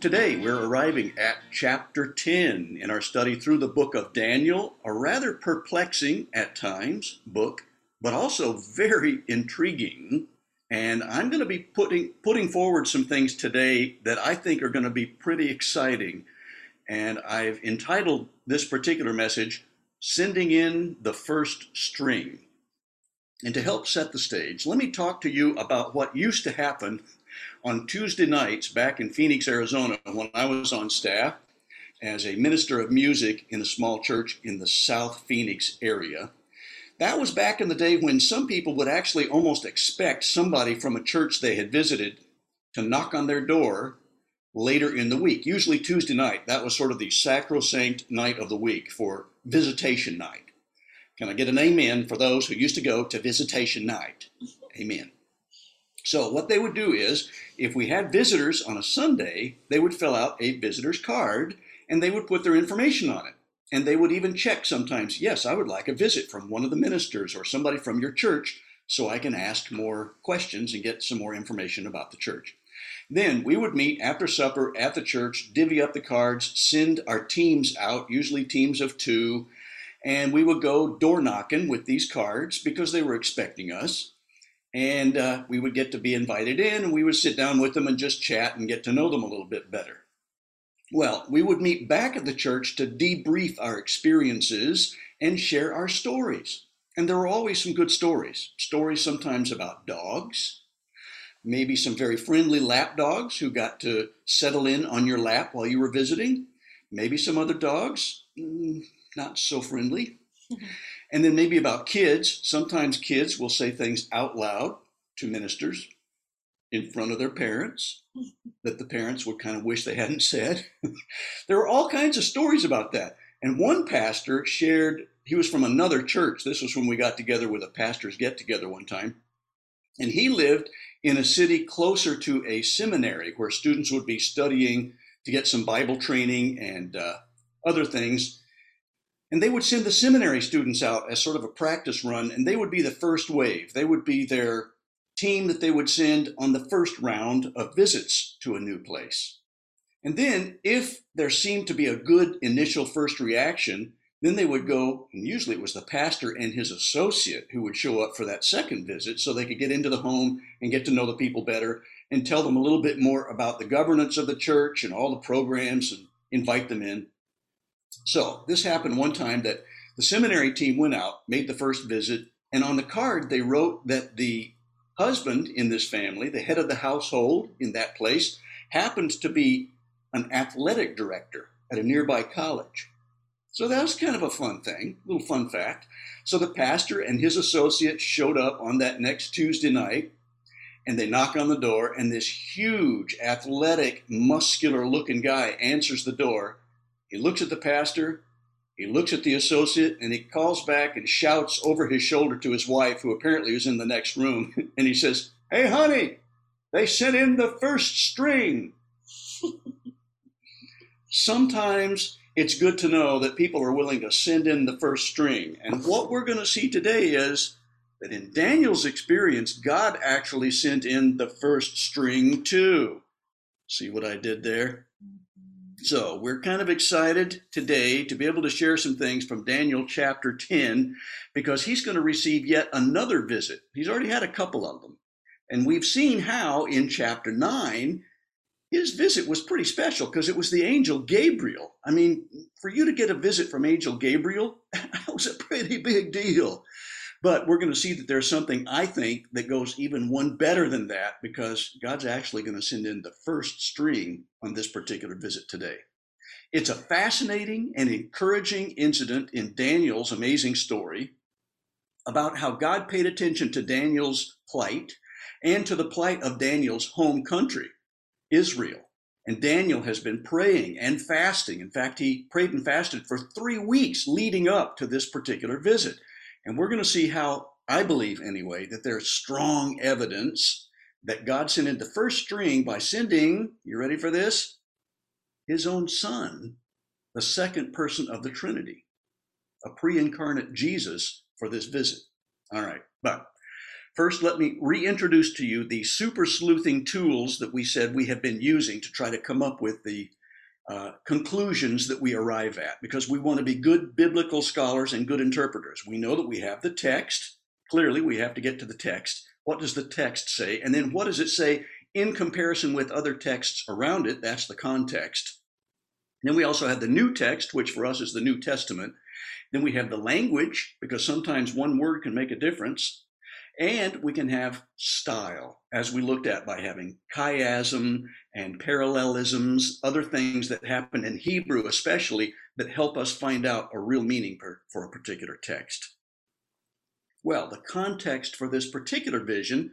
Today, we're arriving at chapter 10 in our study through the book of Daniel, a rather perplexing at times book, but also very intriguing. And I'm going to be putting, putting forward some things today that I think are going to be pretty exciting. And I've entitled this particular message, Sending in the First String. And to help set the stage, let me talk to you about what used to happen on Tuesday nights back in Phoenix, Arizona, when I was on staff as a minister of music in a small church in the South Phoenix area. That was back in the day when some people would actually almost expect somebody from a church they had visited to knock on their door later in the week, usually Tuesday night. That was sort of the sacrosanct night of the week for visitation night. Can I get an amen for those who used to go to visitation night? Amen. So, what they would do is, if we had visitors on a Sunday, they would fill out a visitor's card and they would put their information on it. And they would even check sometimes, yes, I would like a visit from one of the ministers or somebody from your church so I can ask more questions and get some more information about the church. Then we would meet after supper at the church, divvy up the cards, send our teams out, usually teams of two, and we would go door knocking with these cards because they were expecting us. And uh, we would get to be invited in, and we would sit down with them and just chat and get to know them a little bit better. Well, we would meet back at the church to debrief our experiences and share our stories. And there were always some good stories. Stories sometimes about dogs, maybe some very friendly lap dogs who got to settle in on your lap while you were visiting, maybe some other dogs, mm, not so friendly. and then maybe about kids. Sometimes kids will say things out loud to ministers in front of their parents that the parents would kind of wish they hadn't said. there are all kinds of stories about that. And one pastor shared, he was from another church. This was when we got together with a pastor's get together one time. And he lived in a city closer to a seminary where students would be studying to get some Bible training and uh, other things. And they would send the seminary students out as sort of a practice run, and they would be the first wave. They would be their team that they would send on the first round of visits to a new place. And then, if there seemed to be a good initial first reaction, then they would go, and usually it was the pastor and his associate who would show up for that second visit so they could get into the home and get to know the people better and tell them a little bit more about the governance of the church and all the programs and invite them in. So this happened one time that the seminary team went out, made the first visit, and on the card they wrote that the husband in this family, the head of the household in that place, happens to be an athletic director at a nearby college. So that was kind of a fun thing, a little fun fact. So the pastor and his associate showed up on that next Tuesday night, and they knock on the door, and this huge, athletic, muscular looking guy answers the door he looks at the pastor, he looks at the associate, and he calls back and shouts over his shoulder to his wife, who apparently was in the next room, and he says, Hey, honey, they sent in the first string. Sometimes it's good to know that people are willing to send in the first string. And what we're going to see today is that in Daniel's experience, God actually sent in the first string too. See what I did there? So, we're kind of excited today to be able to share some things from Daniel chapter 10 because he's going to receive yet another visit. He's already had a couple of them. And we've seen how in chapter 9 his visit was pretty special because it was the angel Gabriel. I mean, for you to get a visit from angel Gabriel, that was a pretty big deal. But we're going to see that there's something I think that goes even one better than that because God's actually going to send in the first string on this particular visit today. It's a fascinating and encouraging incident in Daniel's amazing story about how God paid attention to Daniel's plight and to the plight of Daniel's home country, Israel. And Daniel has been praying and fasting. In fact, he prayed and fasted for three weeks leading up to this particular visit. And we're going to see how, I believe anyway, that there's strong evidence that God sent in the first string by sending, you ready for this? His own son, the second person of the Trinity, a pre incarnate Jesus for this visit. All right, but First, let me reintroduce to you the super sleuthing tools that we said we have been using to try to come up with the uh, conclusions that we arrive at, because we want to be good biblical scholars and good interpreters. We know that we have the text. Clearly, we have to get to the text. What does the text say? And then what does it say in comparison with other texts around it? That's the context. then we also have the new text, which for us is the New Testament. Then we have the language, because sometimes one word can make a difference. And we can have style, as we looked at by having chiasm and parallelisms, other things that happen in Hebrew, especially, that help us find out a real meaning for, for a particular text. Well, the context for this particular vision,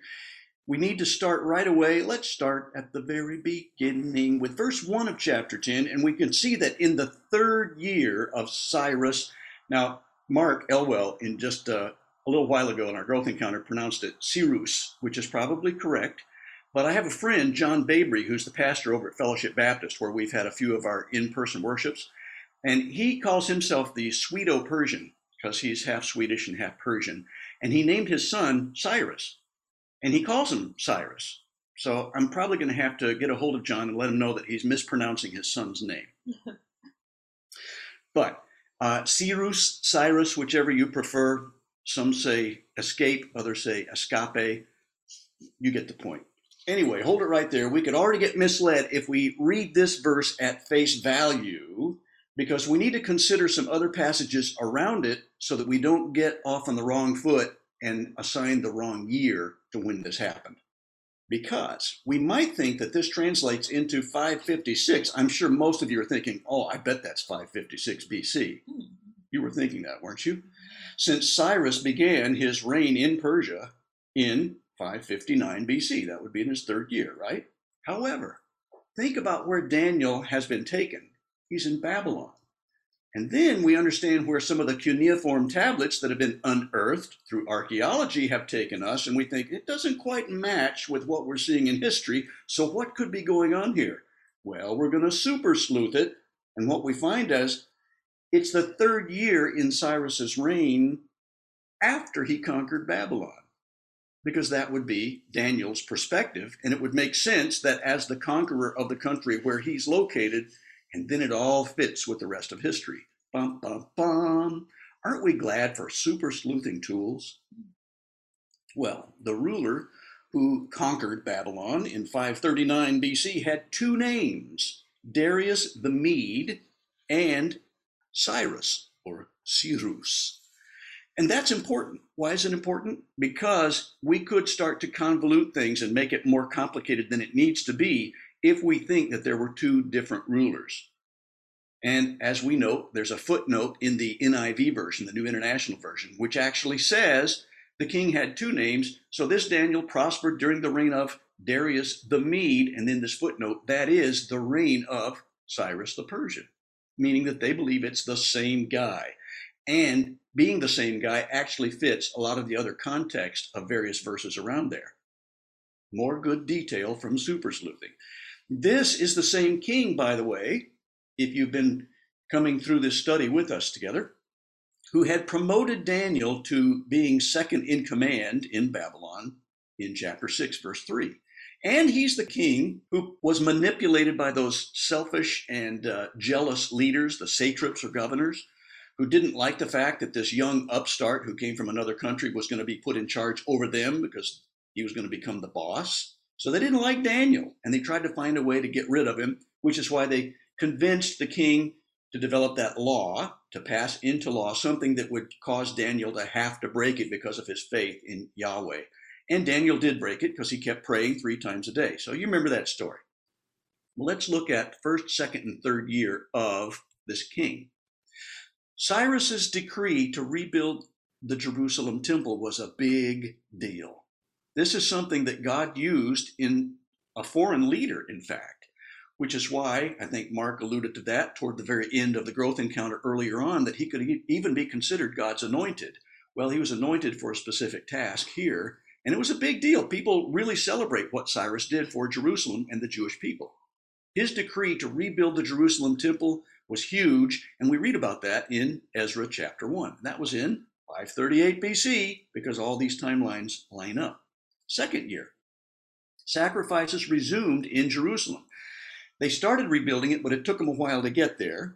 we need to start right away. Let's start at the very beginning with verse 1 of chapter 10, and we can see that in the third year of Cyrus. Now, Mark Elwell, in just uh, a little while ago in our growth encounter pronounced it Cyrus, which is probably correct. But I have a friend, John Babry, who's the pastor over at Fellowship Baptist, where we've had a few of our in person worships. And he calls himself the Swedo Persian because he's half Swedish and half Persian. And he named his son Cyrus. And he calls him Cyrus. So I'm probably going to have to get a hold of John and let him know that he's mispronouncing his son's name. but uh, Cyrus, Cyrus, whichever you prefer, some say escape, others say escape. You get the point. Anyway, hold it right there. We could already get misled if we read this verse at face value because we need to consider some other passages around it so that we don't get off on the wrong foot and assign the wrong year to when this happened. Because we might think that this translates into 556. I'm sure most of you are thinking, oh, I bet that's 556 BC. Hmm. You were thinking that, weren't you? Since Cyrus began his reign in Persia in 559 BC. That would be in his third year, right? However, think about where Daniel has been taken. He's in Babylon. And then we understand where some of the cuneiform tablets that have been unearthed through archaeology have taken us, and we think it doesn't quite match with what we're seeing in history. So, what could be going on here? Well, we're going to super sleuth it, and what we find is it's the third year in Cyrus's reign after he conquered Babylon, because that would be Daniel's perspective. And it would make sense that as the conqueror of the country where he's located, and then it all fits with the rest of history. Bum, bum, bum. Aren't we glad for super sleuthing tools? Well, the ruler who conquered Babylon in 539 BC had two names Darius the Mede and Cyrus or Cyrus. And that's important. Why is it important? Because we could start to convolute things and make it more complicated than it needs to be if we think that there were two different rulers. And as we note, there's a footnote in the NIV version, the New International Version, which actually says the king had two names. So this Daniel prospered during the reign of Darius the Mede, and then this footnote, that is the reign of Cyrus the Persian meaning that they believe it's the same guy. And being the same guy actually fits a lot of the other context of various verses around there. More good detail from super sleuthing. This is the same king, by the way, if you've been coming through this study with us together, who had promoted Daniel to being second in command in Babylon in chapter 6, verse 3. And he's the king who was manipulated by those selfish and uh, jealous leaders, the satraps or governors, who didn't like the fact that this young upstart who came from another country was going to be put in charge over them because he was going to become the boss. So they didn't like Daniel and they tried to find a way to get rid of him, which is why they convinced the king to develop that law, to pass into law something that would cause Daniel to have to break it because of his faith in Yahweh. And Daniel did break it because he kept praying three times a day. So you remember that story. Well, let's look at first, second, and third year of this king. Cyrus's decree to rebuild the Jerusalem temple was a big deal. This is something that God used in a foreign leader, in fact, which is why I think Mark alluded to that toward the very end of the growth encounter earlier on, that he could even be considered God's anointed. Well, he was anointed for a specific task here, and it was a big deal. People really celebrate what Cyrus did for Jerusalem and the Jewish people. His decree to rebuild the Jerusalem temple was huge, and we read about that in Ezra chapter 1. That was in 538 BC, because all these timelines line up. Second year, sacrifices resumed in Jerusalem. They started rebuilding it, but it took them a while to get there.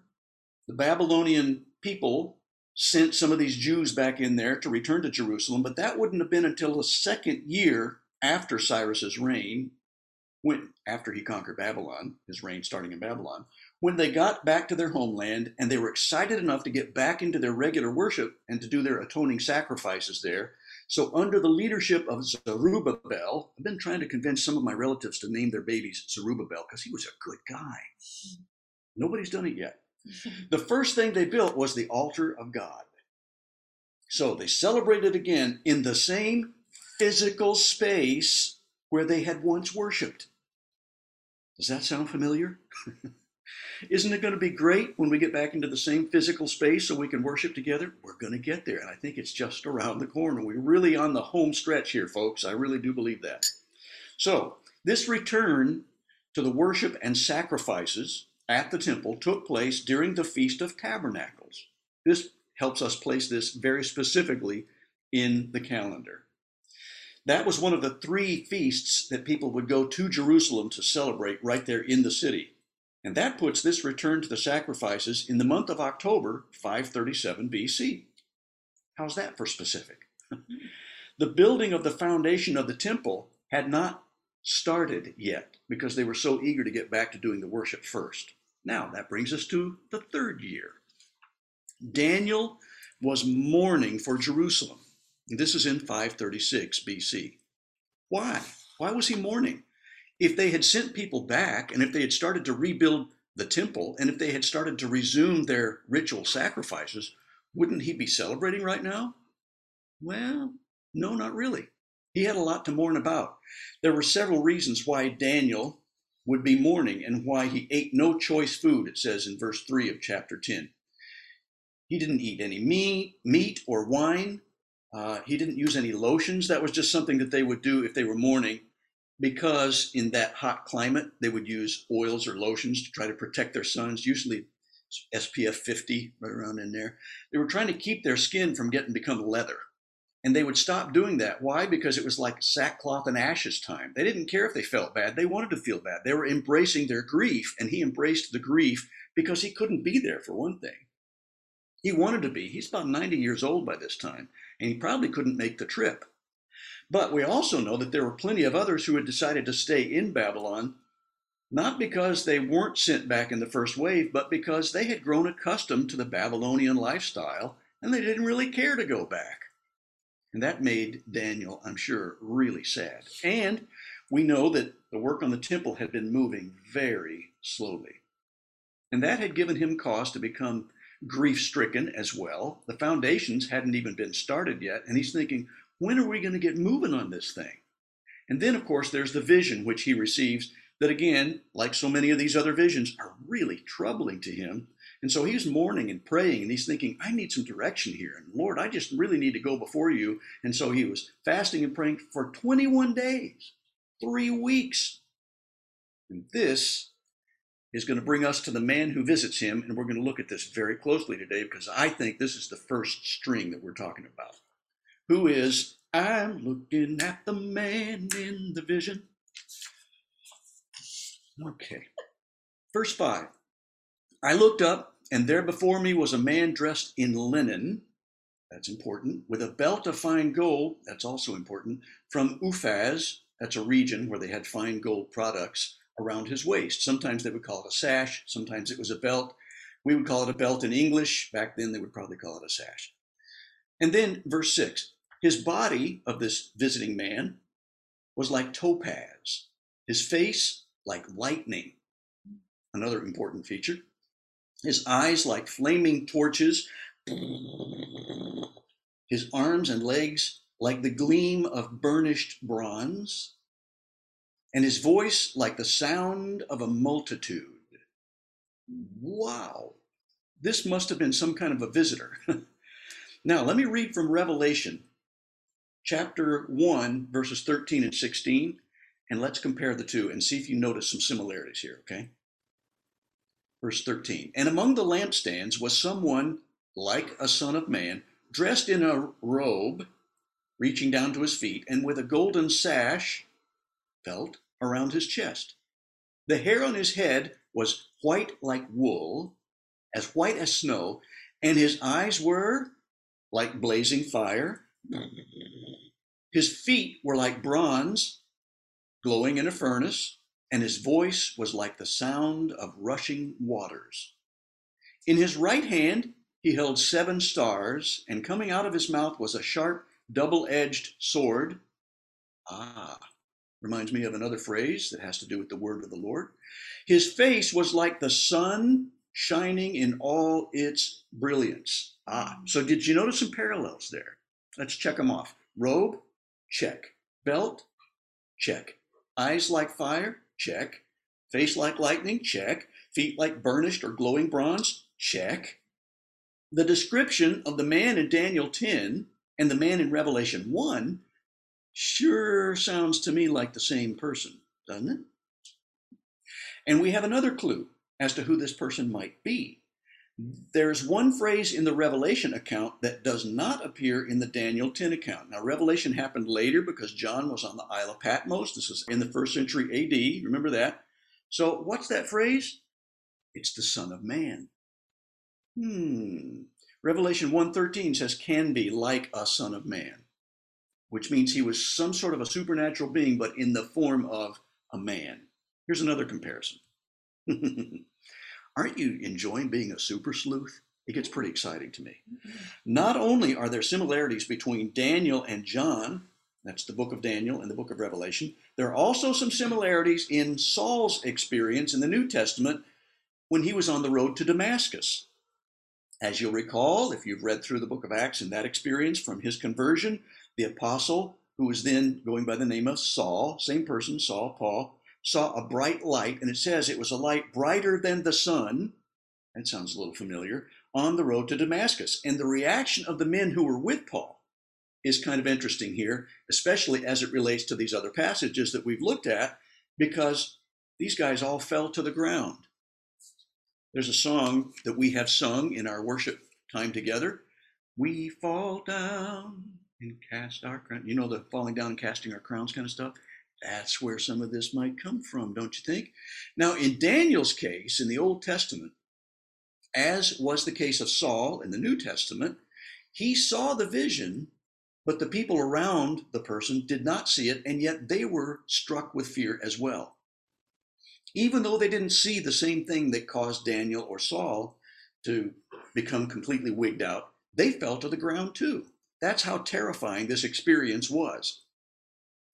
The Babylonian people sent some of these Jews back in there to return to Jerusalem, but that wouldn't have been until the second year after Cyrus's reign, when after he conquered Babylon, his reign starting in Babylon, when they got back to their homeland and they were excited enough to get back into their regular worship and to do their atoning sacrifices there. So, under the leadership of Zerubbabel, I've been trying to convince some of my relatives to name their babies Zerubbabel because he was a good guy. Mm. Nobody's done it yet. The first thing they built was the altar of God. So they celebrated again in the same physical space where they had once worshiped. Does that sound familiar? Isn't it going to be great when we get back into the same physical space so we can worship together? We're going to get there, and I think it's just around the corner. We're really on the home stretch here, folks. I really do believe that. So, this return to the worship and sacrifices at the temple took place during the Feast of Tabernacles. This helps us place this very specifically in the calendar. That was one of the three feasts that people would go to Jerusalem to celebrate right there in the city. And that puts this return to the sacrifices in the month of October 537 BC. How's that for specific? the building of the foundation of the temple had not started yet because they were so eager to get back to doing the worship first. Now, that brings us to the third year. Daniel was mourning for Jerusalem. This is in 536 BC. Why? Why was he mourning? if they had sent people back and if they had started to rebuild the temple and if they had started to resume their ritual sacrifices, wouldn't he be celebrating right now? Well, no, not really. He had a lot to mourn about. There were several reasons why Daniel would be mourning and why he ate no choice food, it says in verse 3 of chapter 10. He didn't eat any meat, or wine. Uh, he didn't use any lotions. That was just something that they would do if they were mourning because in that hot climate, they would use oils or lotions to try to protect their sons, usually SPF 50, right around in there. They were trying to keep their skin from getting become leather. And they would stop doing that. Why? Because it was like sackcloth and ashes time. They didn't care if they felt bad. They wanted to feel bad. They were embracing their grief, and he embraced the grief because he couldn't be there, for one thing. He wanted to be. He's about 90 years old by this time, and he probably couldn't make the trip. But we also know that there were plenty of others who had decided to stay in Babylon, not because they weren't sent back in the first wave, but because they had grown accustomed to the Babylonian lifestyle and they didn't really care to go back. And that made Daniel, I'm sure, really sad. And we know that the work on the temple had been moving very slowly. And that had given him cause to become grief stricken as well. The foundations hadn't even been started yet. And he's thinking, when are we going to get moving on this thing? And then, of course, there's the vision which he receives that, again, like so many of these other visions, are really troubling to him. And so he's mourning and praying, and he's thinking, I need some direction here. And Lord, I just really need to go before you. And so he was fasting and praying for 21 days, three weeks. And this is going to bring us to the man who visits him. And we're going to look at this very closely today because I think this is the first string that we're talking about who is, I'm looking at the man in the vision. Okay. Verse 5 I looked up, and there before me was a man dressed in linen. That's important. With a belt of fine gold. That's also important. From Uphaz. That's a region where they had fine gold products around his waist. Sometimes they would call it a sash. Sometimes it was a belt. We would call it a belt in English. Back then, they would probably call it a sash. And then verse 6 his body of this visiting man was like topaz, his face like lightning, another important feature. His eyes like flaming torches, his arms and legs like the gleam of burnished bronze, and his voice like the sound of a multitude. Wow, this must have been some kind of a visitor. now, let me read from Revelation chapter 1, verses 13 and 16, and let's compare the two and see if you notice some similarities here, okay? Verse 13 And among the lampstands was someone like a son of man, dressed in a robe reaching down to his feet, and with a golden sash, felt, around his chest. The hair on his head was white like wool, as white as snow, and his eyes were like blazing fire. His feet were like bronze, glowing in a furnace, and his voice was like the sound of rushing waters. In his right hand he held seven stars, and coming out of his mouth was a sharp double edged sword. Ah, reminds me of another phrase that has to do with the word of the Lord. His face was like the sun shining in all its brilliance. Ah, so did you notice some parallels there? Let's check them off. Robe, check. Belt, check. Eyes like fire, check. Face like lightning, check. Feet like burnished or glowing bronze, check. The description of the man in Daniel 10 and the man in Revelation 1 sure sounds to me like the same person, doesn't it? And we have another clue as to who this person might be. There's one phrase in the Revelation account that does not appear in the Daniel 10 account. Now, Revelation happened later because John was on the Isle of Patmos. This is in the first century AD. Remember that? So, what's that phrase? It's the Son of Man. Hmm. Revelation 1:13 says can be like a son of man, which means he was some sort of a supernatural being but in the form of a man. Here's another comparison. Aren't you enjoying being a super sleuth? It gets pretty exciting to me. Mm-hmm. Not only are there similarities between Daniel and John, that's the book of Daniel and the book of Revelation, there are also some similarities in Saul's experience in the New Testament when he was on the road to Damascus. As you'll recall, if you've read through the book of Acts and that experience from his conversion, the apostle, who was then going by the name of Saul, same person, Saul, Paul, saw a bright light, and it says it was a light brighter than the sun. That sounds a little familiar. On the road to Damascus. And the reaction of the men who were with Paul is kind of interesting here, especially as it relates to these other passages that we've looked at, because these guys all fell to the ground. There's a song that we have sung in our worship time together. We fall down and cast our crown. You know the falling down and casting our crowns kind of stuff? That's where some of this might come from, don't you think? Now, in Daniel's case in the Old Testament, as was the case of Saul in the New Testament, he saw the vision, but the people around the person did not see it, and yet they were struck with fear as well even though they didn't see the same thing that caused Daniel or Saul to become completely wigged out, they fell to the ground too. That's how terrifying this experience was.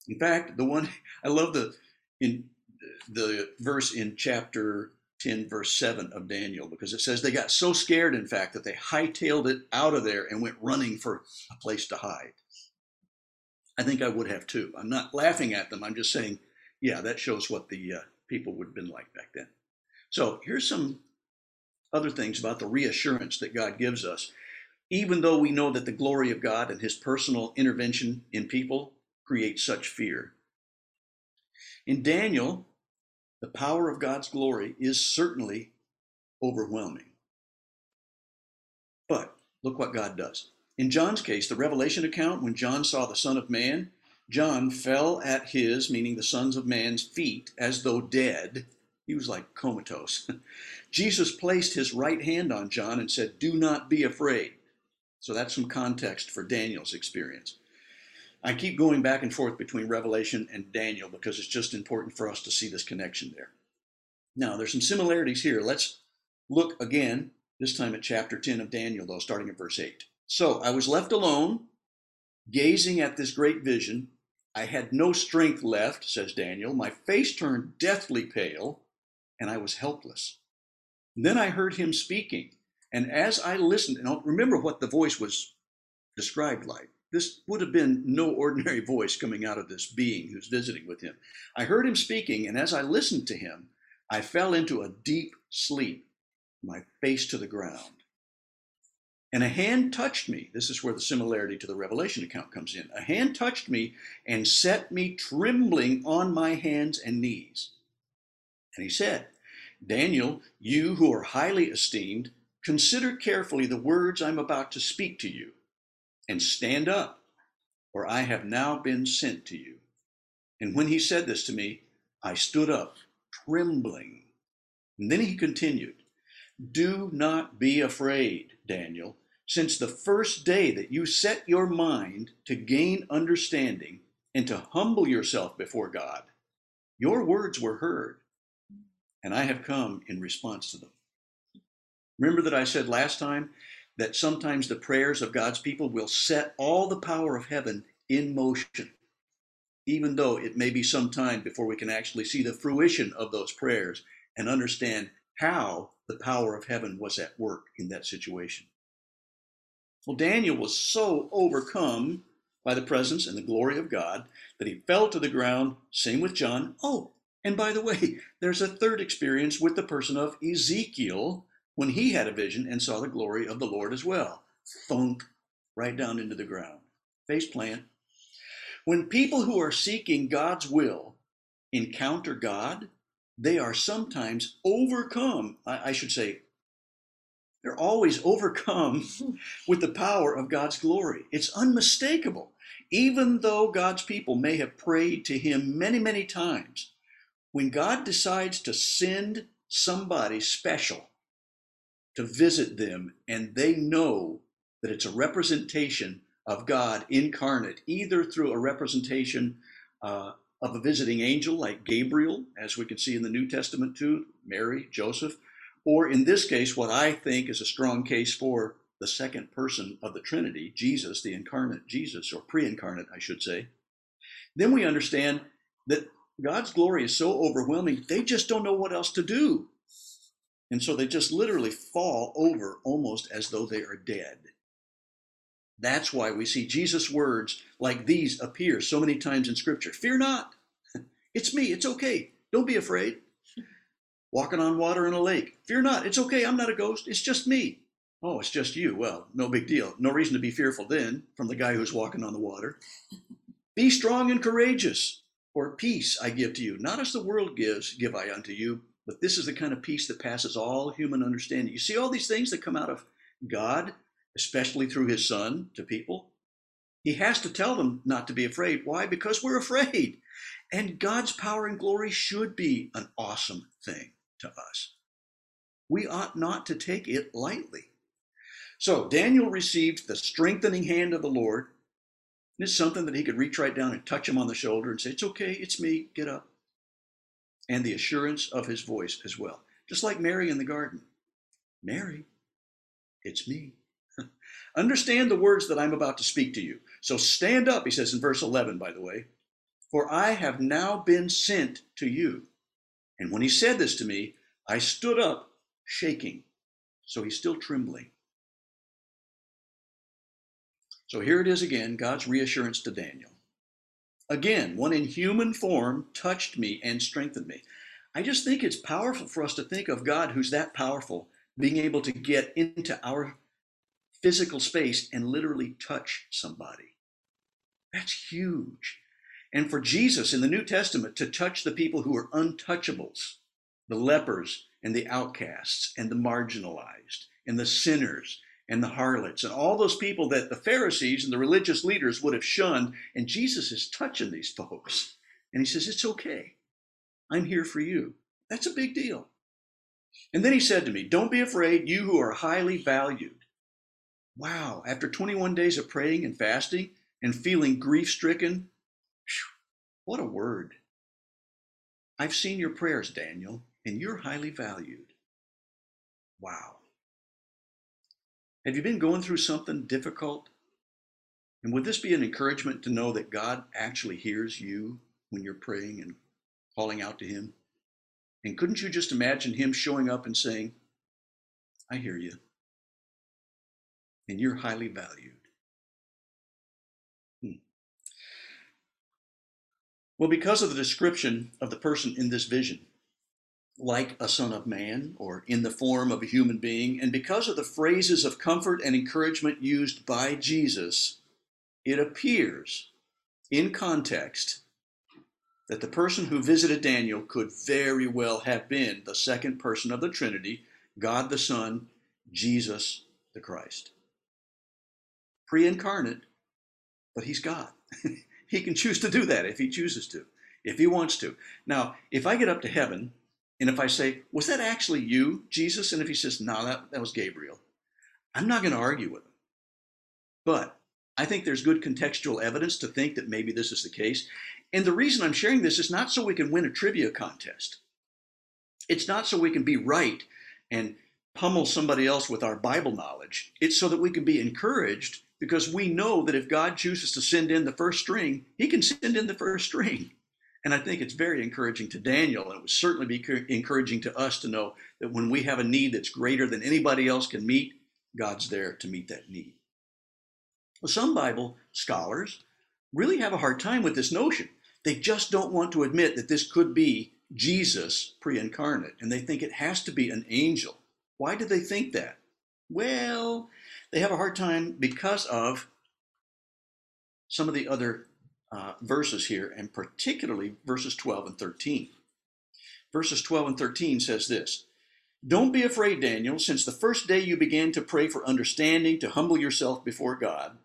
In fact, the one I love the in the verse in chapter 10, verse 7 of Daniel, because it says they got so scared, in fact, that they hightailed it out of there and went running for a place to hide. I think I would have too. I'm not laughing at them. I'm just saying, yeah, that shows what the uh, people would have been like back then. So here's some other things about the reassurance that God gives us. Even though we know that the glory of God and his personal intervention in people creates such fear. In Daniel, the power of God's glory is certainly overwhelming. But look what God does. In John's case, the Revelation account, when John saw the Son of Man, John fell at his, meaning the sons of man's feet, as though dead. He was like comatose. Jesus placed his right hand on John and said, Do not be afraid. So that's some context for Daniel's experience. I keep going back and forth between Revelation and Daniel because it's just important for us to see this connection there. Now, there's some similarities here. Let's look again, this time at chapter 10 of Daniel, though, starting at verse 8. So I was left alone, gazing at this great vision. I had no strength left, says Daniel. My face turned deathly pale, and I was helpless. then I heard him speaking. And as I listened, and remember what the voice was described like. This would have been no ordinary voice coming out of this being who's visiting with him. I heard him speaking, and as I listened to him, I fell into a deep sleep, my face to the ground. And a hand touched me. This is where the similarity to the Revelation account comes in. A hand touched me and set me trembling on my hands and knees. And he said, Daniel, you who are highly esteemed, consider carefully the words I'm about to speak to you. And stand up, for I have now been sent to you. And when he said this to me, I stood up, trembling. And then he continued, Do not be afraid, Daniel, since the first day that you set your mind to gain understanding and to humble yourself before God, your words were heard, and I have come in response to them. Remember that I said last time that sometimes the prayers of God's people will set all the power of heaven in motion, even though it may be some time before we can actually see the fruition of those prayers and understand how the power of heaven was at work in that situation. Well, Daniel was so overcome by the presence and the glory of God that he fell to the ground. Same with John. Oh, and by the way, there's a third experience with the person of Ezekiel when he had a vision and saw the glory of the Lord as well. Thunk, right down into the ground. Face plant. When people who are seeking God's will encounter God, they are sometimes overcome, I, I should say, they're always overcome with the power of God's glory. It's unmistakable. Even though God's people may have prayed to Him many, many times, when God decides to send somebody special to visit them and they know that it's a representation of God incarnate, either through a representation uh, of a visiting angel like Gabriel, as we can see in the New Testament too, Mary, Joseph, or in this case, what I think is a strong case for the second person of the Trinity, Jesus, the incarnate Jesus, or pre incarnate, I should say, then we understand that God's glory is so overwhelming, they just don't know what else to do. And so they just literally fall over almost as though they are dead. That's why we see Jesus' words like these appear so many times in Scripture Fear not. It's me. It's okay. Don't be afraid. Walking on water in a lake. Fear not. It's okay. I'm not a ghost. It's just me. Oh, it's just you. Well, no big deal. No reason to be fearful then from the guy who's walking on the water. Be strong and courageous, for peace I give to you. Not as the world gives, give I unto you, but this is the kind of peace that passes all human understanding. You see all these things that come out of God, especially through his son to people? He has to tell them not to be afraid. Why? Because we're afraid. And God's power and glory should be an awesome thing to us. We ought not to take it lightly. So Daniel received the strengthening hand of the Lord. And It's something that he could reach right down and touch him on the shoulder and say, It's okay, it's me, get up and the assurance of his voice as well. Just like Mary in the garden Mary, it's me. Understand the words that I'm about to speak to you. So stand up, he says in verse 11, by the way, for I have now been sent to you. And when he said this to me, I stood up, shaking. So he's still trembling. So here it is again God's reassurance to Daniel. Again, one in human form touched me and strengthened me. I just think it's powerful for us to think of God who's that powerful, being able to get into our physical space and literally touch somebody. That's huge. And for Jesus in the New Testament to touch the people who are untouchables, the lepers and the outcasts and the marginalized and the sinners and the harlots and all those people that the Pharisees and the religious leaders would have shunned. And Jesus is touching these folks. And he says, It's okay. I'm here for you. That's a big deal. And then he said to me, Don't be afraid, you who are highly valued. Wow, after 21 days of praying and fasting and feeling grief stricken, what a word. I've seen your prayers, Daniel, and you're highly valued. Wow. Have you been going through something difficult? And would this be an encouragement to know that God actually hears you when you're praying and calling out to Him? And couldn't you just imagine Him showing up and saying, I hear you, and you're highly valued? Hmm. Well, because of the description of the person in this vision, like a son of man or in the form of a human being. And because of the phrases of comfort and encouragement used by Jesus, it appears in context that the person who visited Daniel could very well have been the second person of the Trinity, God the Son, Jesus the Christ. pre incarnate, but he's God. he can choose to do that if he chooses to, if he wants to. Now, if I get up to heaven and if I say, Was that actually you, Jesus? And if he says, No, that, that was Gabriel, I'm not going to argue with him. But I think there's good contextual evidence to think that maybe this is the case. And the reason I'm sharing this is not so we can win a trivia contest. It's not so we can be right and pummel somebody else with our Bible knowledge. It's so that we can be encouraged because we know that if God chooses to send in the first string, he can send in the first string. And I think it's very encouraging to Daniel, and it would certainly be encouraging to us to know that when we have a need that's greater than anybody else can meet, God's there to meet that need. Well, some Bible scholars really have a hard time with this notion. They just don't want to admit that this could be Jesus pre incarnate, and they think it has to be an angel. Why do they think that? Well, they have a hard time because of some of the other uh, verses here, and particularly verses 12 and 13. Verses 12 and 13 says this Don't be afraid, Daniel, since the first day you began to pray for understanding, to humble yourself before God,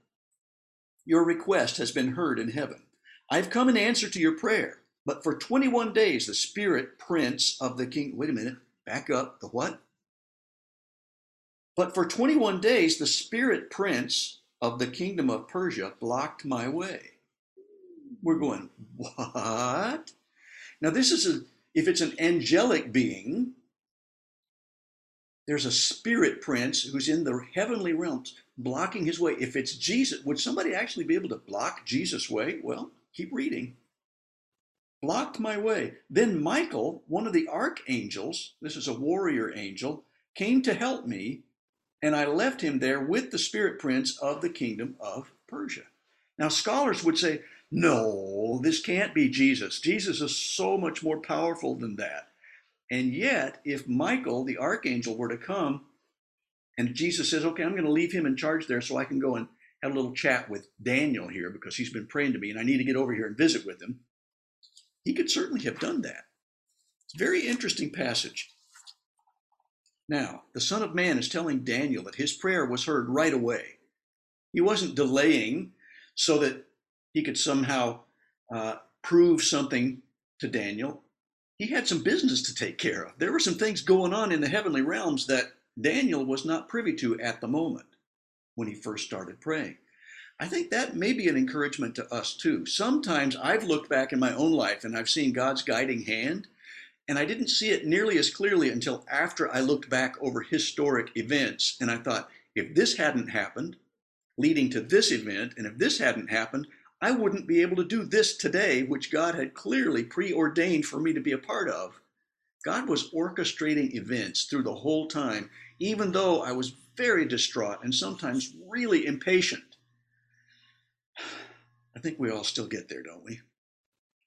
your request has been heard in heaven. I've come in answer to your prayer. But for 21 days, the spirit prince of the king, wait a minute, back up, the what? But for 21 days, the spirit prince of the kingdom of Persia blocked my way. We're going, what? Now, this is a, if it's an angelic being, there's a spirit prince who's in the heavenly realms blocking his way. If it's Jesus, would somebody actually be able to block Jesus' way? Well, keep reading blocked my way. Then Michael, one of the archangels, this is a warrior angel, came to help me, and I left him there with the spirit prince of the kingdom of Persia. Now, scholars would say, no, this can't be Jesus. Jesus is so much more powerful than that. And yet, if Michael, the archangel, were to come, and Jesus says, okay, I'm going to leave him in charge there so I can go and have a little chat with Daniel here because he's been praying to me and I need to get over here and visit with him. He could certainly have done that. It's a very interesting passage. Now, the Son of Man is telling Daniel that his prayer was heard right away. He wasn't delaying so that he could somehow uh, prove something to Daniel. He had some business to take care of. There were some things going on in the heavenly realms that Daniel was not privy to at the moment when he first started praying. I think that may be an encouragement to us too. Sometimes I've looked back in my own life and I've seen God's guiding hand, and I didn't see it nearly as clearly until after I looked back over historic events. And I thought, if this hadn't happened, leading to this event, and if this hadn't happened, I wouldn't be able to do this today, which God had clearly preordained for me to be a part of. God was orchestrating events through the whole time, even though I was very distraught and sometimes really impatient. I think we all still get there, don't we?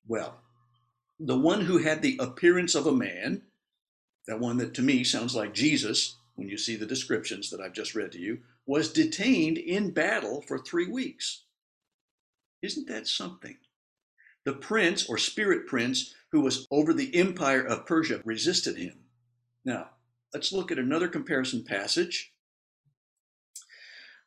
Well, the one who had the appearance of a man, that one that to me sounds like Jesus when you see the descriptions that I've just read to you, was detained in battle for three weeks. Isn't that something? The prince or spirit prince who was over the empire of Persia resisted him. Now, let's look at another comparison passage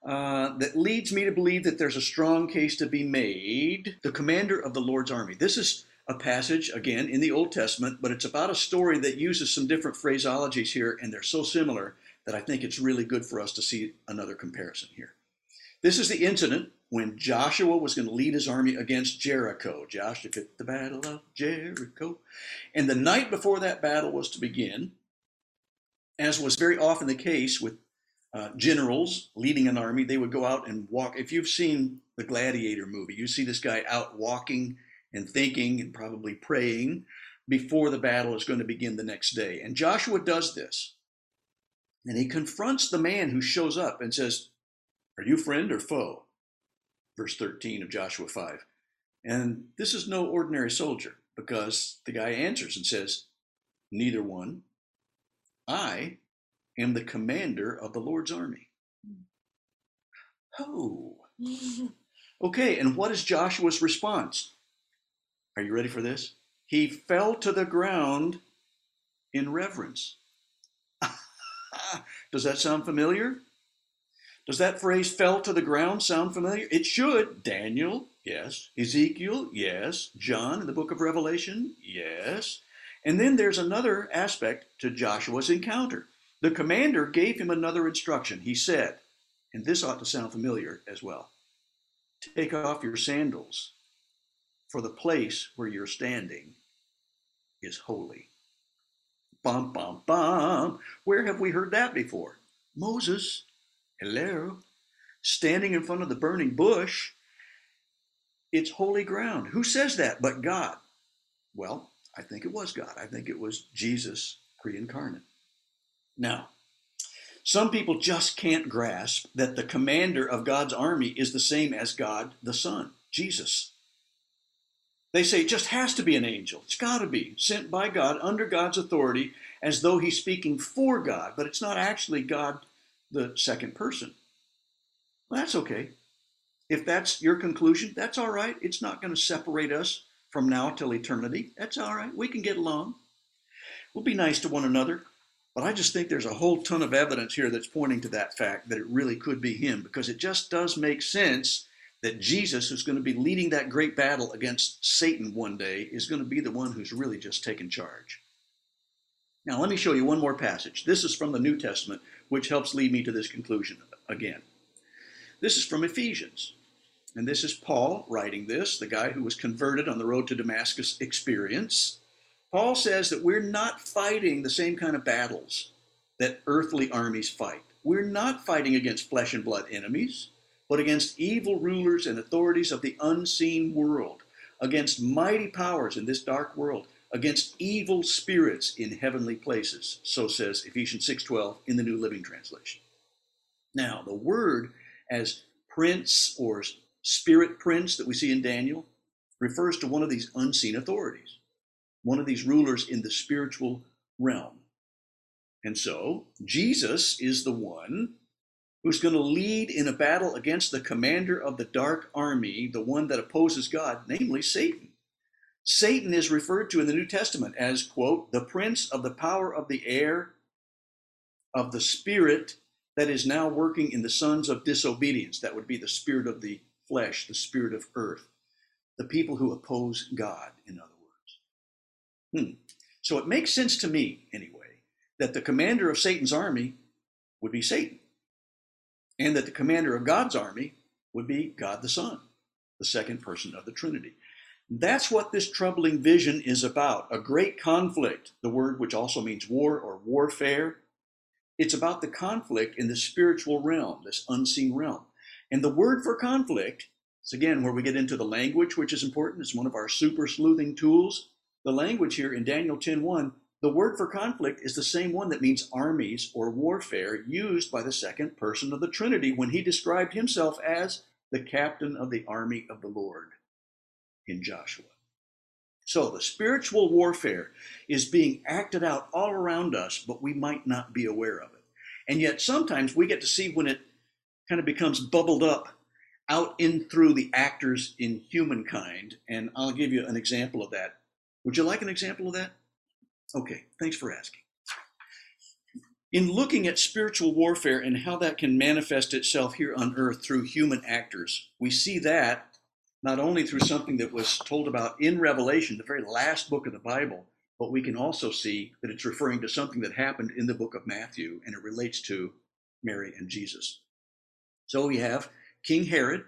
uh, that leads me to believe that there's a strong case to be made. The commander of the Lord's army. This is a passage, again, in the Old Testament, but it's about a story that uses some different phraseologies here, and they're so similar that I think it's really good for us to see another comparison here. This is the incident when Joshua was going to lead his army against Jericho. Joshua fit the battle of Jericho. And the night before that battle was to begin, as was very often the case with uh, generals leading an army, they would go out and walk. If you've seen the Gladiator movie, you see this guy out walking and thinking and probably praying before the battle is going to begin the next day. And Joshua does this. And he confronts the man who shows up and says, Are you friend or foe? Verse 13 of Joshua 5. And this is no ordinary soldier because the guy answers and says, Neither one. I am the commander of the Lord's army. Oh. Okay, and what is Joshua's response? Are you ready for this? He fell to the ground in reverence. Does that sound familiar? Does that phrase fell to the ground sound familiar? It should. Daniel, yes. Ezekiel, yes. John in the book of Revelation, yes. And then there's another aspect to Joshua's encounter. The commander gave him another instruction. He said, and this ought to sound familiar as well take off your sandals, for the place where you're standing is holy. Bum, bum, bum. Where have we heard that before? Moses. Hello. Standing in front of the burning bush. It's holy ground. Who says that but God? Well, I think it was God. I think it was Jesus pre incarnate. Now, some people just can't grasp that the commander of God's army is the same as God the Son, Jesus. They say it just has to be an angel. It's got to be sent by God under God's authority as though he's speaking for God, but it's not actually God the second person. Well, that's okay. If that's your conclusion, that's all right. It's not going to separate us from now till eternity. That's all right. We can get along. We'll be nice to one another. But I just think there's a whole ton of evidence here that's pointing to that fact that it really could be him because it just does make sense that Jesus, who's going to be leading that great battle against Satan one day, is going to be the one who's really just taken charge. Now, let me show you one more passage. This is from the New Testament, which helps lead me to this conclusion again. This is from Ephesians. And this is Paul writing this, the guy who was converted on the road to Damascus experience. Paul says that we're not fighting the same kind of battles that earthly armies fight. We're not fighting against flesh and blood enemies, but against evil rulers and authorities of the unseen world, against mighty powers in this dark world, against evil spirits in heavenly places. So says Ephesians 6:12 in the New Living Translation. Now, the word as prince or spirit prince that we see in Daniel refers to one of these unseen authorities, one of these rulers in the spiritual realm. And so, Jesus is the one who's going to lead in a battle against the commander of the dark army, the one that opposes God, namely Satan. Satan is referred to in the New Testament as, quote, the prince of the power of the air, of the spirit that is now working in the sons of disobedience. That would be the spirit of the flesh, the spirit of earth, the people who oppose God, in other words. Hmm. So it makes sense to me, anyway, that the commander of Satan's army would be Satan, and that the commander of God's army would be God the Son, the second person of the Trinity. That's what this troubling vision is about a great conflict, the word which also means war or warfare. It's about the conflict in the spiritual realm, this unseen realm. And the word for conflict is again where we get into the language, which is important. It's one of our super sleuthing tools. The language here in Daniel 10:1, the word for conflict is the same one that means armies or warfare used by the second person of the Trinity when he described himself as the captain of the army of the Lord in Joshua. So the spiritual warfare is being acted out all around us, but we might not be aware of it. And yet sometimes we get to see when it kind of becomes bubbled up out in through the actors in humankind. And I'll give you an example of that. Would you like an example of that? Okay, thanks for asking. In looking at spiritual warfare and how that can manifest itself here on earth through human actors, we see that not only through something that was told about in Revelation, the very last book of the Bible, but we can also see that it's referring to something that happened in the book of Matthew and it relates to Mary and Jesus. So we have King Herod,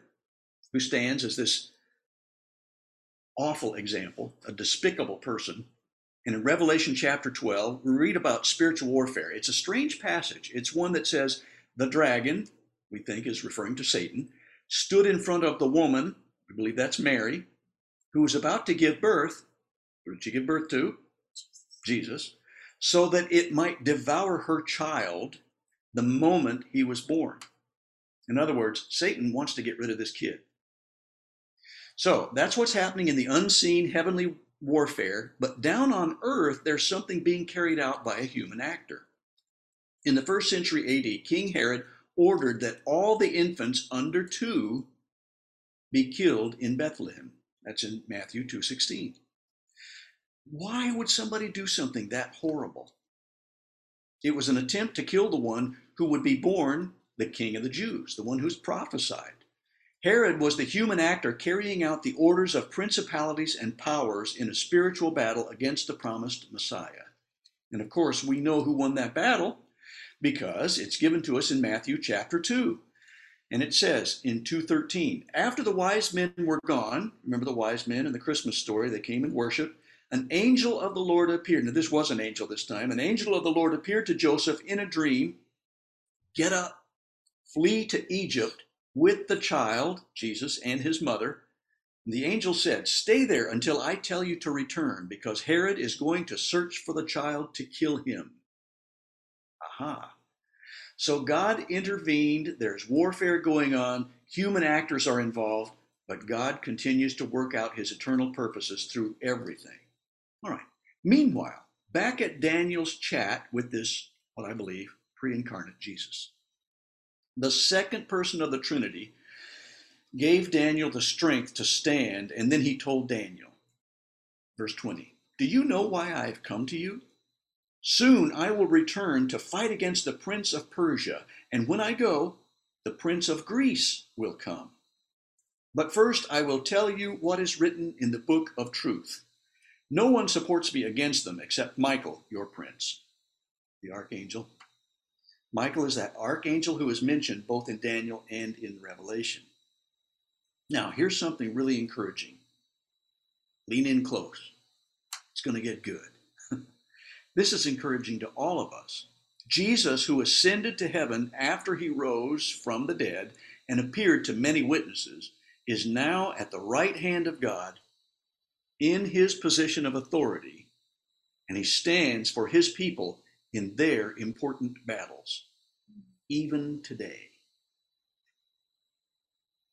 who stands as this awful example, a despicable person. And in Revelation chapter 12, we read about spiritual warfare. It's a strange passage. It's one that says, The dragon, we think is referring to Satan, stood in front of the woman we believe that's Mary, who was about to give birth. Who did she give birth to? Jesus. So that it might devour her child the moment he was born. In other words, Satan wants to get rid of this kid. So that's what's happening in the unseen heavenly warfare, but down on earth, there's something being carried out by a human actor. In the first century AD, King Herod ordered that all the infants under two be killed in Bethlehem. That's in Matthew 2:16. Why would somebody do something that horrible? It was an attempt to kill the one who would be born the king of the Jews, the one who's prophesied. Herod was the human actor carrying out the orders of principalities and powers in a spiritual battle against the promised Messiah. And of course, we know who won that battle because it's given to us in Matthew chapter 2. And it says in 2:13, after the wise men were gone, remember the wise men in the Christmas story, they came and worshiped, an angel of the Lord appeared. Now this was an angel this time. An angel of the Lord appeared to Joseph in a dream. Get up, flee to Egypt with the child, Jesus, and his mother. And the angel said, Stay there until I tell you to return, because Herod is going to search for the child to kill him. Aha. So God intervened. There's warfare going on. Human actors are involved, but God continues to work out his eternal purposes through everything. All right. Meanwhile, back at Daniel's chat with this, what I believe, pre incarnate Jesus, the second person of the Trinity gave Daniel the strength to stand, and then he told Daniel, verse 20, Do you know why I have come to you? Soon I will return to fight against the prince of Persia, and when I go, the prince of Greece will come. But first I will tell you what is written in the book of truth. No one supports me against them except Michael, your prince, the archangel. Michael is that archangel who is mentioned both in Daniel and in Revelation. Now, here's something really encouraging. Lean in close. It's going to get good. This is encouraging to all of us. Jesus, who ascended to heaven after he rose from the dead and appeared to many witnesses, is now at the right hand of God in his position of authority, and he stands for his people in their important battles, even today.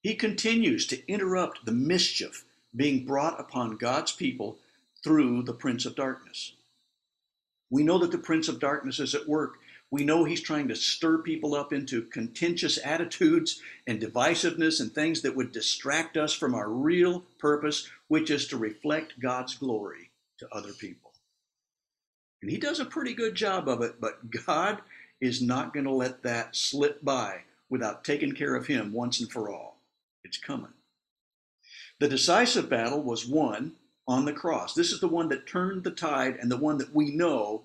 He continues to interrupt the mischief being brought upon God's people through the Prince of Darkness. We know that the Prince of Darkness is at work. We know he's trying to stir people up into contentious attitudes and divisiveness and things that would distract us from our real purpose, which is to reflect God's glory to other people. And he does a pretty good job of it, but God is not going to let that slip by without taking care of him once and for all. It's coming. The decisive battle was won on the cross. This is the one that turned the tide and the one that we know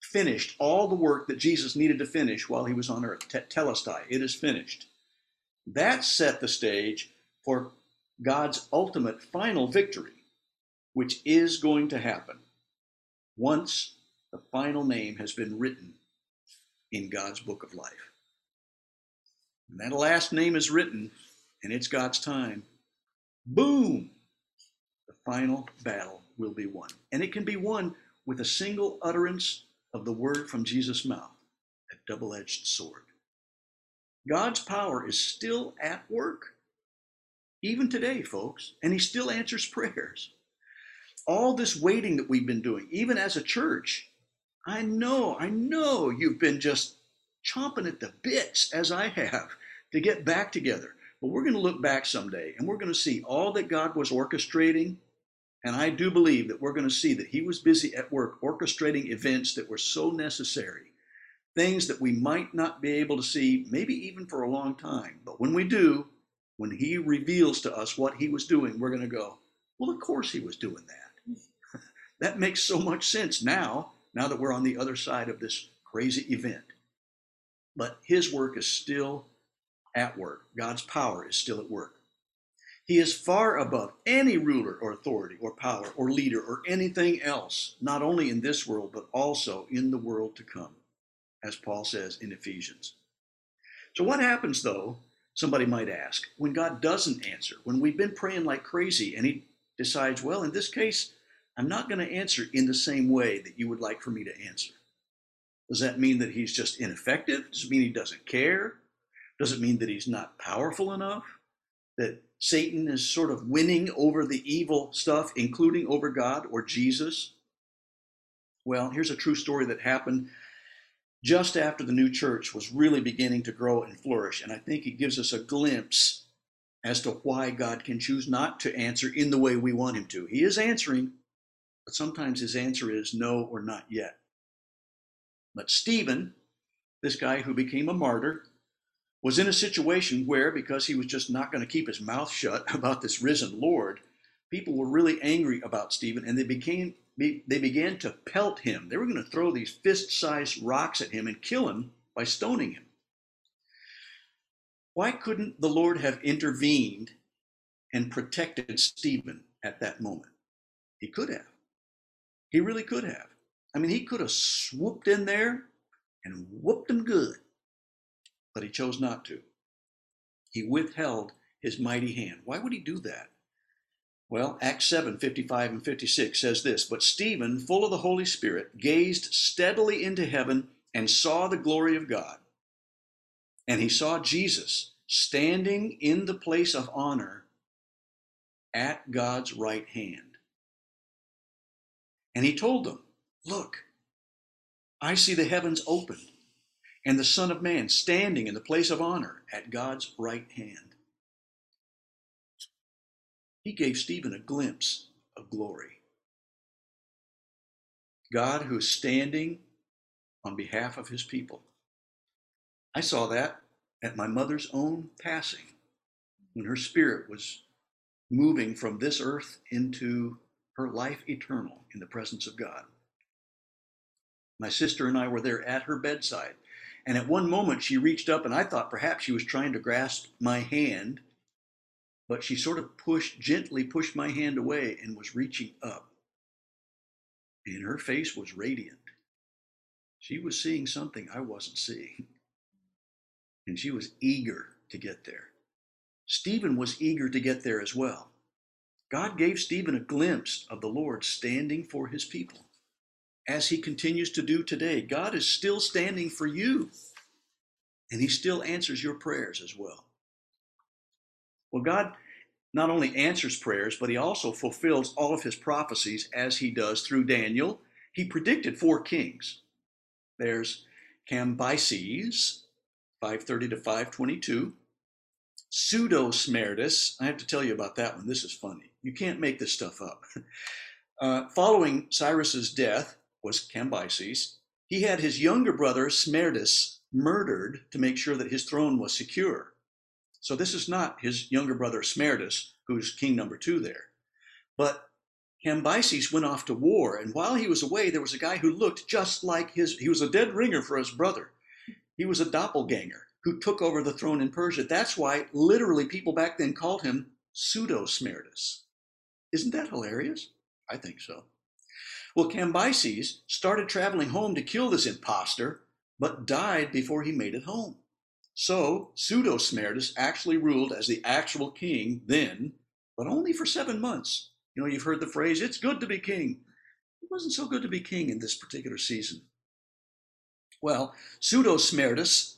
finished all the work that Jesus needed to finish while he was on earth. Tetelestai, it is finished. That set the stage for God's ultimate final victory, which is going to happen once the final name has been written in God's book of life. And that last name is written, and it's God's time. Boom! Final battle will be won. And it can be won with a single utterance of the word from Jesus' mouth, a double edged sword. God's power is still at work, even today, folks, and He still answers prayers. All this waiting that we've been doing, even as a church, I know, I know you've been just chomping at the bits as I have to get back together. But we're going to look back someday and we're going to see all that God was orchestrating and I do believe that we're going to see that he was busy at work orchestrating events that were so necessary, things that we might not be able to see, maybe even for a long time. But when we do, when he reveals to us what he was doing, we're going to go, well, of course he was doing that. that makes so much sense now, now that we're on the other side of this crazy event. But his work is still at work, God's power is still at work. He is far above any ruler or authority or power or leader or anything else, not only in this world, but also in the world to come, as Paul says in Ephesians. So, what happens though, somebody might ask, when God doesn't answer, when we've been praying like crazy and He decides, well, in this case, I'm not going to answer in the same way that you would like for me to answer? Does that mean that He's just ineffective? Does it mean He doesn't care? Does it mean that He's not powerful enough? That Satan is sort of winning over the evil stuff, including over God or Jesus? Well, here's a true story that happened just after the new church was really beginning to grow and flourish. And I think it gives us a glimpse as to why God can choose not to answer in the way we want him to. He is answering, but sometimes his answer is no or not yet. But Stephen, this guy who became a martyr, was in a situation where, because he was just not going to keep his mouth shut about this risen Lord, people were really angry about Stephen and they became they began to pelt him. They were going to throw these fist-sized rocks at him and kill him by stoning him. Why couldn't the Lord have intervened and protected Stephen at that moment? He could have. He really could have. I mean, he could have swooped in there and whooped him good, but he chose not to. He withheld his mighty hand. Why would he do that? Well, Acts 7 55 and 56 says this But Stephen, full of the Holy Spirit, gazed steadily into heaven and saw the glory of God. And he saw Jesus standing in the place of honor at God's right hand. And he told them, Look, I see the heavens opened and the Son of Man standing in the place of honor at God's right hand. He gave Stephen a glimpse of glory. God who is standing on behalf of his people. I saw that at my mother's own passing when her spirit was moving from this earth into her life eternal in the presence of God. My sister and I were there at her bedside. And at one moment, she reached up, and I thought perhaps she was trying to grasp my hand, but she sort of pushed, gently pushed my hand away and was reaching up. And her face was radiant. She was seeing something I wasn't seeing. And she was eager to get there. Stephen was eager to get there as well. God gave Stephen a glimpse of the Lord standing for his people as he continues to do today. God is still standing for you, and he still answers your prayers as well. Well, God not only answers prayers, but he also fulfills all of his prophecies as he does through Daniel. He predicted four kings. There's Cambyses, 530 to 522. Pseudo Smerdis, I have to tell you about that one. This is funny. You can't make this stuff up. Uh, following Cyrus's death, was Cambyses. He had his younger brother, Smerdis, murdered to make sure that his throne was secure. So this is not his younger brother, Smerdis, who's king number two there. But Cambyses went off to war, and while he was away, there was a guy who looked just like his, he was a dead ringer for his brother. He was a doppelganger who took over the throne in Persia. That's why literally people back then called him pseudo Smerdis. Isn't that hilarious? I think so. Well, Cambyses started traveling home to kill this impostor, but died before he made it home. So Pseudo Smerdis actually ruled as the actual king then, but only for seven months. You know, you've heard the phrase, it's good to be king. It wasn't so good to be king in this particular season. Well, Pseudo Smerdis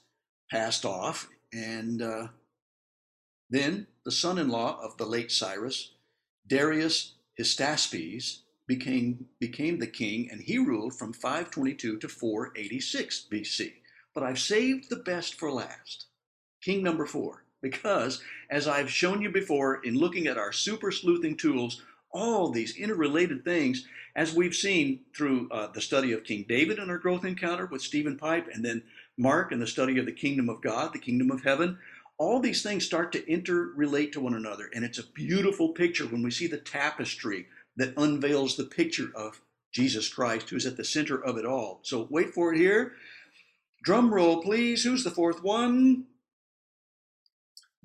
passed off, and uh, then the son in law of the late Cyrus, Darius Hystaspes, became, became the king, and he ruled from 522 to 486 BC. But I've saved the best for last, king number four, because as I've shown you before in looking at our super sleuthing tools, all these interrelated things, as we've seen through uh, the study of King David in our growth encounter with Stephen Pipe, and then Mark in the study of the kingdom of God, the kingdom of heaven, all these things start to interrelate to one another. And it's a beautiful picture when we see the tapestry that unveils the picture of Jesus Christ, who's at the center of it all. So wait for it here. Drum roll, please. Who's the fourth one?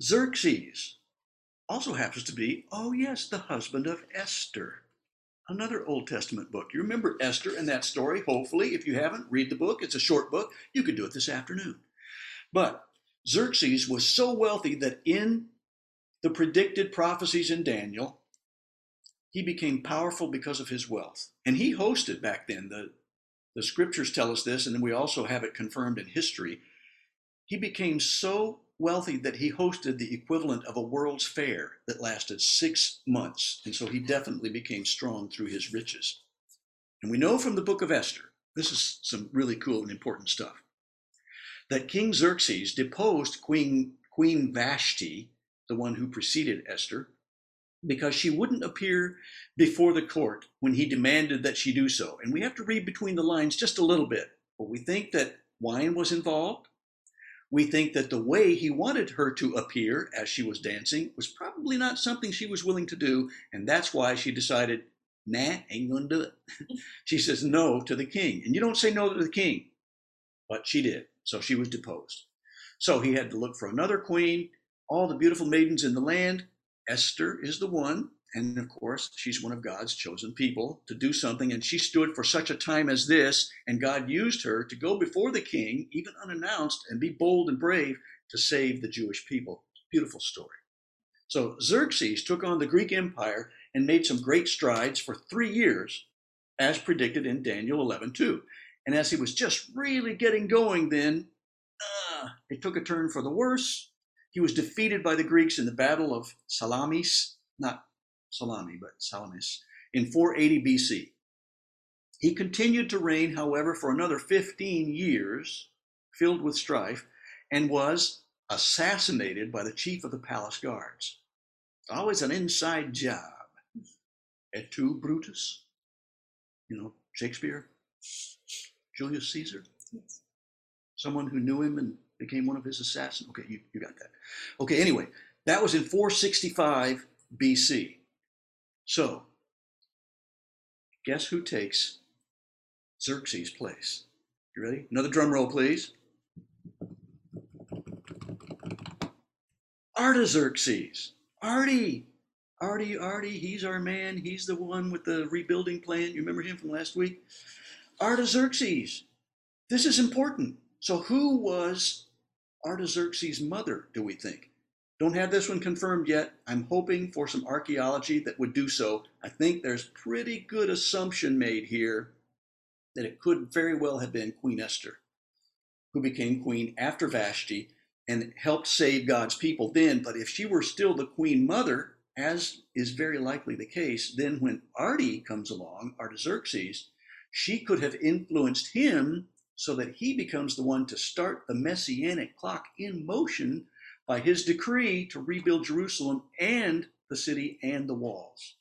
Xerxes also happens to be, oh yes, the husband of Esther, another Old Testament book. You remember Esther and that story, hopefully. If you haven't, read the book. It's a short book. You could do it this afternoon. But Xerxes was so wealthy that in the predicted prophecies in Daniel, he became powerful because of his wealth. And he hosted back then, the, the scriptures tell us this, and then we also have it confirmed in history. He became so wealthy that he hosted the equivalent of a world's fair that lasted six months. And so he definitely became strong through his riches. And we know from the book of Esther, this is some really cool and important stuff, that King Xerxes deposed Queen, Queen Vashti, the one who preceded Esther, because she wouldn't appear before the court when he demanded that she do so. And we have to read between the lines just a little bit. But we think that wine was involved. we think that the way he wanted her to appear as she was dancing was probably not something she was willing to do, and that's why she decided, nah, ain't gonna do it. she says no to the king. And you don't say no to the king, but she did. So she was deposed. So he had to look for another queen, all the beautiful maidens in the land. Esther is the one. And of course, she's one of God's chosen people to do something. And she stood for such a time as this. And God used her to go before the king, even unannounced, and be bold and brave to save the Jewish people. Beautiful story. So Xerxes took on the Greek Empire and made some great strides for three years, as predicted in Daniel 11 2. And as he was just really getting going, then uh, it took a turn for the worse. He was defeated by the Greeks in the Battle of Salamis, not Salami, but Salamis, in 480 BC. He continued to reign, however, for another 15 years, filled with strife, and was assassinated by the chief of the palace guards. Always an inside job. Et tu, Brutus? You know, Shakespeare? Julius Caesar? Yes. Someone who knew him and became one of his assassins? Okay, you, you got that. Okay, anyway, that was in 465 BC. So, guess who takes Xerxes' place? You ready? Another drum roll, please. Artaxerxes. Artie. Artie, Artie, he's our man. He's the one with the rebuilding plan. You remember him from last week? Artaxerxes. This is important. So, who was Artaxerxes' mother, do we think? Don't have this one confirmed yet. I'm hoping for some archaeology that would do so. I think there's pretty good assumption made here that it could very well have been Queen Esther, who became queen after Vashti and helped save God's people then. But if she were still the queen mother, as is very likely the case, then when Artie comes along, Artaxerxes, she could have influenced him so that he becomes the one to start the messianic clock in motion by his decree to rebuild Jerusalem and the city and the walls.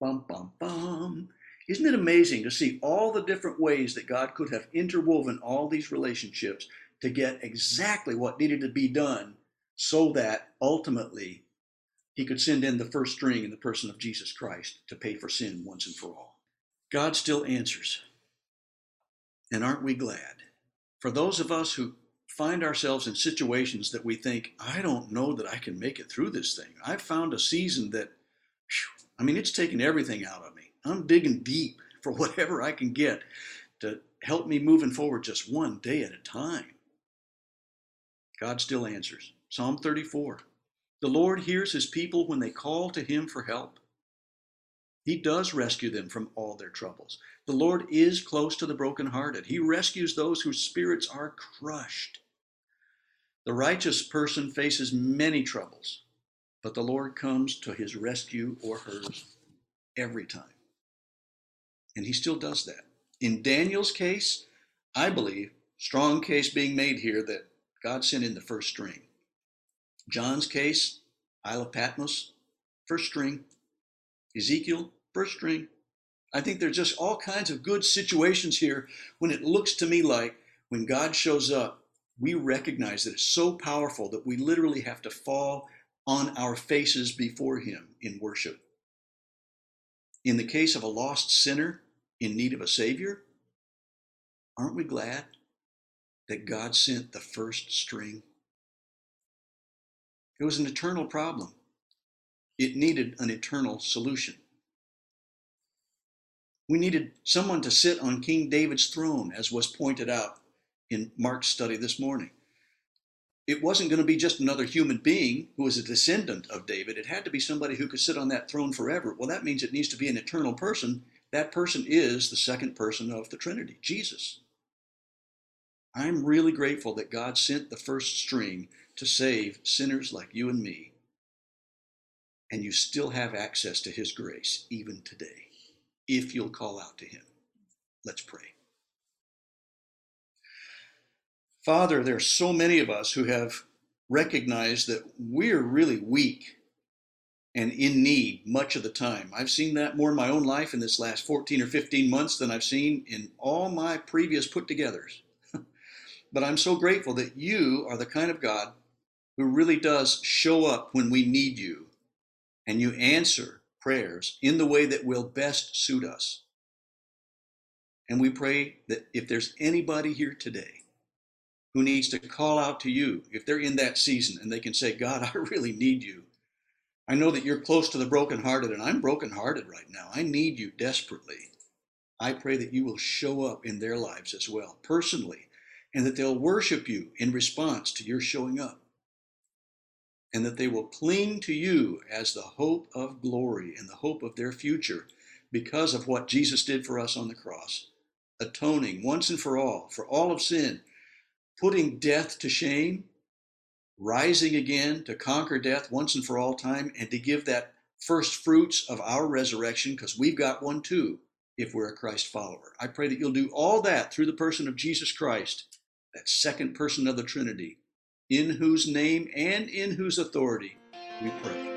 Bum, bum, bum. Isn't it amazing to see all the different ways that God could have interwoven all these relationships to get exactly what needed to be done so that ultimately he could send in the first string in the person of Jesus Christ to pay for sin once and for all? God still answers. And aren't we glad? For those of us who find ourselves in situations that we think, I don't know that I can make it through this thing. I've found a season that, whew, I mean, it's taken everything out of me. I'm digging deep for whatever I can get to help me moving forward just one day at a time. God still answers. Psalm 34 The Lord hears his people when they call to him for help. He does rescue them from all their troubles. The Lord is close to the brokenhearted. He rescues those whose spirits are crushed. The righteous person faces many troubles, but the Lord comes to his rescue or hers every time. And he still does that. In Daniel's case, I believe, strong case being made here that God sent in the first string. John's case, Isle of Patmos, first string. Ezekiel, first string. I think there's just all kinds of good situations here when it looks to me like when God shows up, we recognize that it's so powerful that we literally have to fall on our faces before Him in worship. In the case of a lost sinner in need of a Savior, aren't we glad that God sent the first string? It was an eternal problem. It needed an eternal solution. We needed someone to sit on King David's throne, as was pointed out in Mark's study this morning. It wasn't going to be just another human being who was a descendant of David. It had to be somebody who could sit on that throne forever. Well, that means it needs to be an eternal person. That person is the second person of the Trinity, Jesus. I'm really grateful that God sent the first string to save sinners like you and me and you still have access to His grace even today if you'll call out to Him. Let's pray. Father, there are so many of us who have recognized that we're really weak and in need much of the time. I've seen that more in my own life in this last 14 or 15 months than I've seen in all my previous put togethers. But I'm so grateful that you are the kind of God who really does show up when we need you and you answer prayers in the way that will best suit us. And we pray that if there's anybody here today who needs to call out to you, if they're in that season and they can say, God, I really need you. I know that you're close to the brokenhearted, and I'm brokenhearted right now. I need you desperately. I pray that you will show up in their lives as well, personally, and that they'll worship you in response to your showing up and that they will cling to you as the hope of glory and the hope of their future because of what Jesus did for us on the cross, atoning once and for all for all of sin, putting death to shame, rising again to conquer death once and for all time, and to give that first fruits of our resurrection because we've got one too if we're a Christ follower. I pray that you'll do all that through the person of Jesus Christ, that second person of the Trinity in whose name and in whose authority we pray.